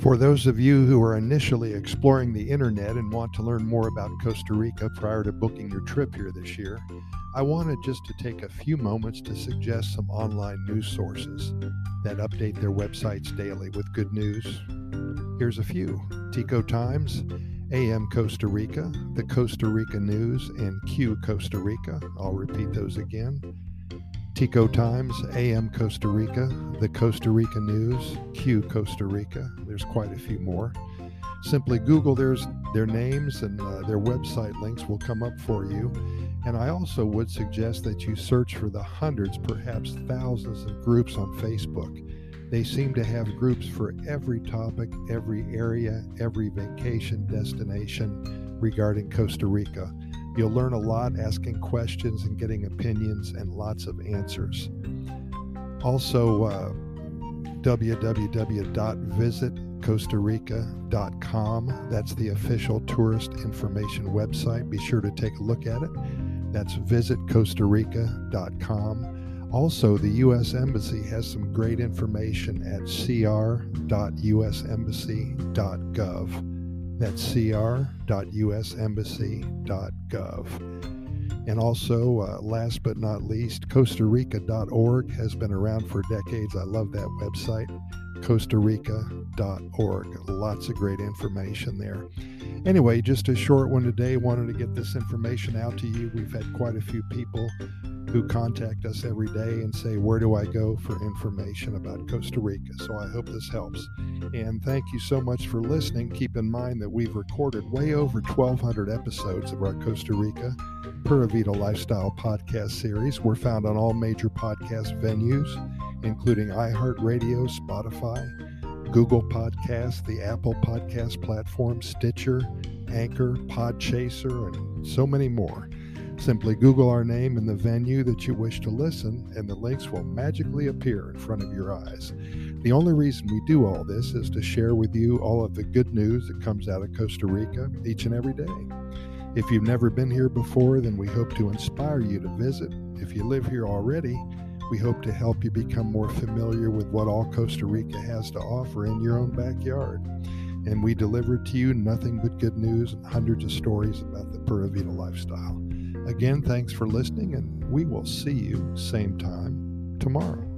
For those of you who are initially exploring the internet and want to learn more about Costa Rica prior to booking your trip here this year, I wanted just to take a few moments to suggest some online news sources that update their websites daily with good news. Here's a few Tico Times, AM Costa Rica, the Costa Rica News, and Q Costa Rica. I'll repeat those again. Tico Times, AM Costa Rica, the Costa Rica News, Q Costa Rica. There's quite a few more. Simply Google their, their names and uh, their website links will come up for you. And I also would suggest that you search for the hundreds, perhaps thousands of groups on Facebook. They seem to have groups for every topic, every area, every vacation destination regarding Costa Rica. You'll learn a lot asking questions and getting opinions and lots of answers. Also, uh, www.visitcostarica.com. That's the official tourist information website. Be sure to take a look at it. That's visitcostarica.com. Also, the U.S. Embassy has some great information at cr.usembassy.gov. That's cr.usembassy.gov. And also, uh, last but not least, Costa Rica.org has been around for decades. I love that website, Costa Rica.org. Lots of great information there. Anyway, just a short one today. Wanted to get this information out to you. We've had quite a few people who contact us every day and say, Where do I go for information about Costa Rica? So I hope this helps. And thank you so much for listening. Keep in mind that we've recorded way over 1,200 episodes of our Costa Rica Pura Vida Lifestyle podcast series. We're found on all major podcast venues, including iHeartRadio, Spotify, Google Podcast, the Apple Podcast platform, Stitcher, Anchor, Podchaser, and so many more. Simply Google our name and the venue that you wish to listen, and the links will magically appear in front of your eyes. The only reason we do all this is to share with you all of the good news that comes out of Costa Rica each and every day. If you've never been here before, then we hope to inspire you to visit. If you live here already, we hope to help you become more familiar with what all Costa Rica has to offer in your own backyard. And we deliver to you nothing but good news and hundreds of stories about the Pura Vida lifestyle. Again, thanks for listening, and we will see you same time tomorrow.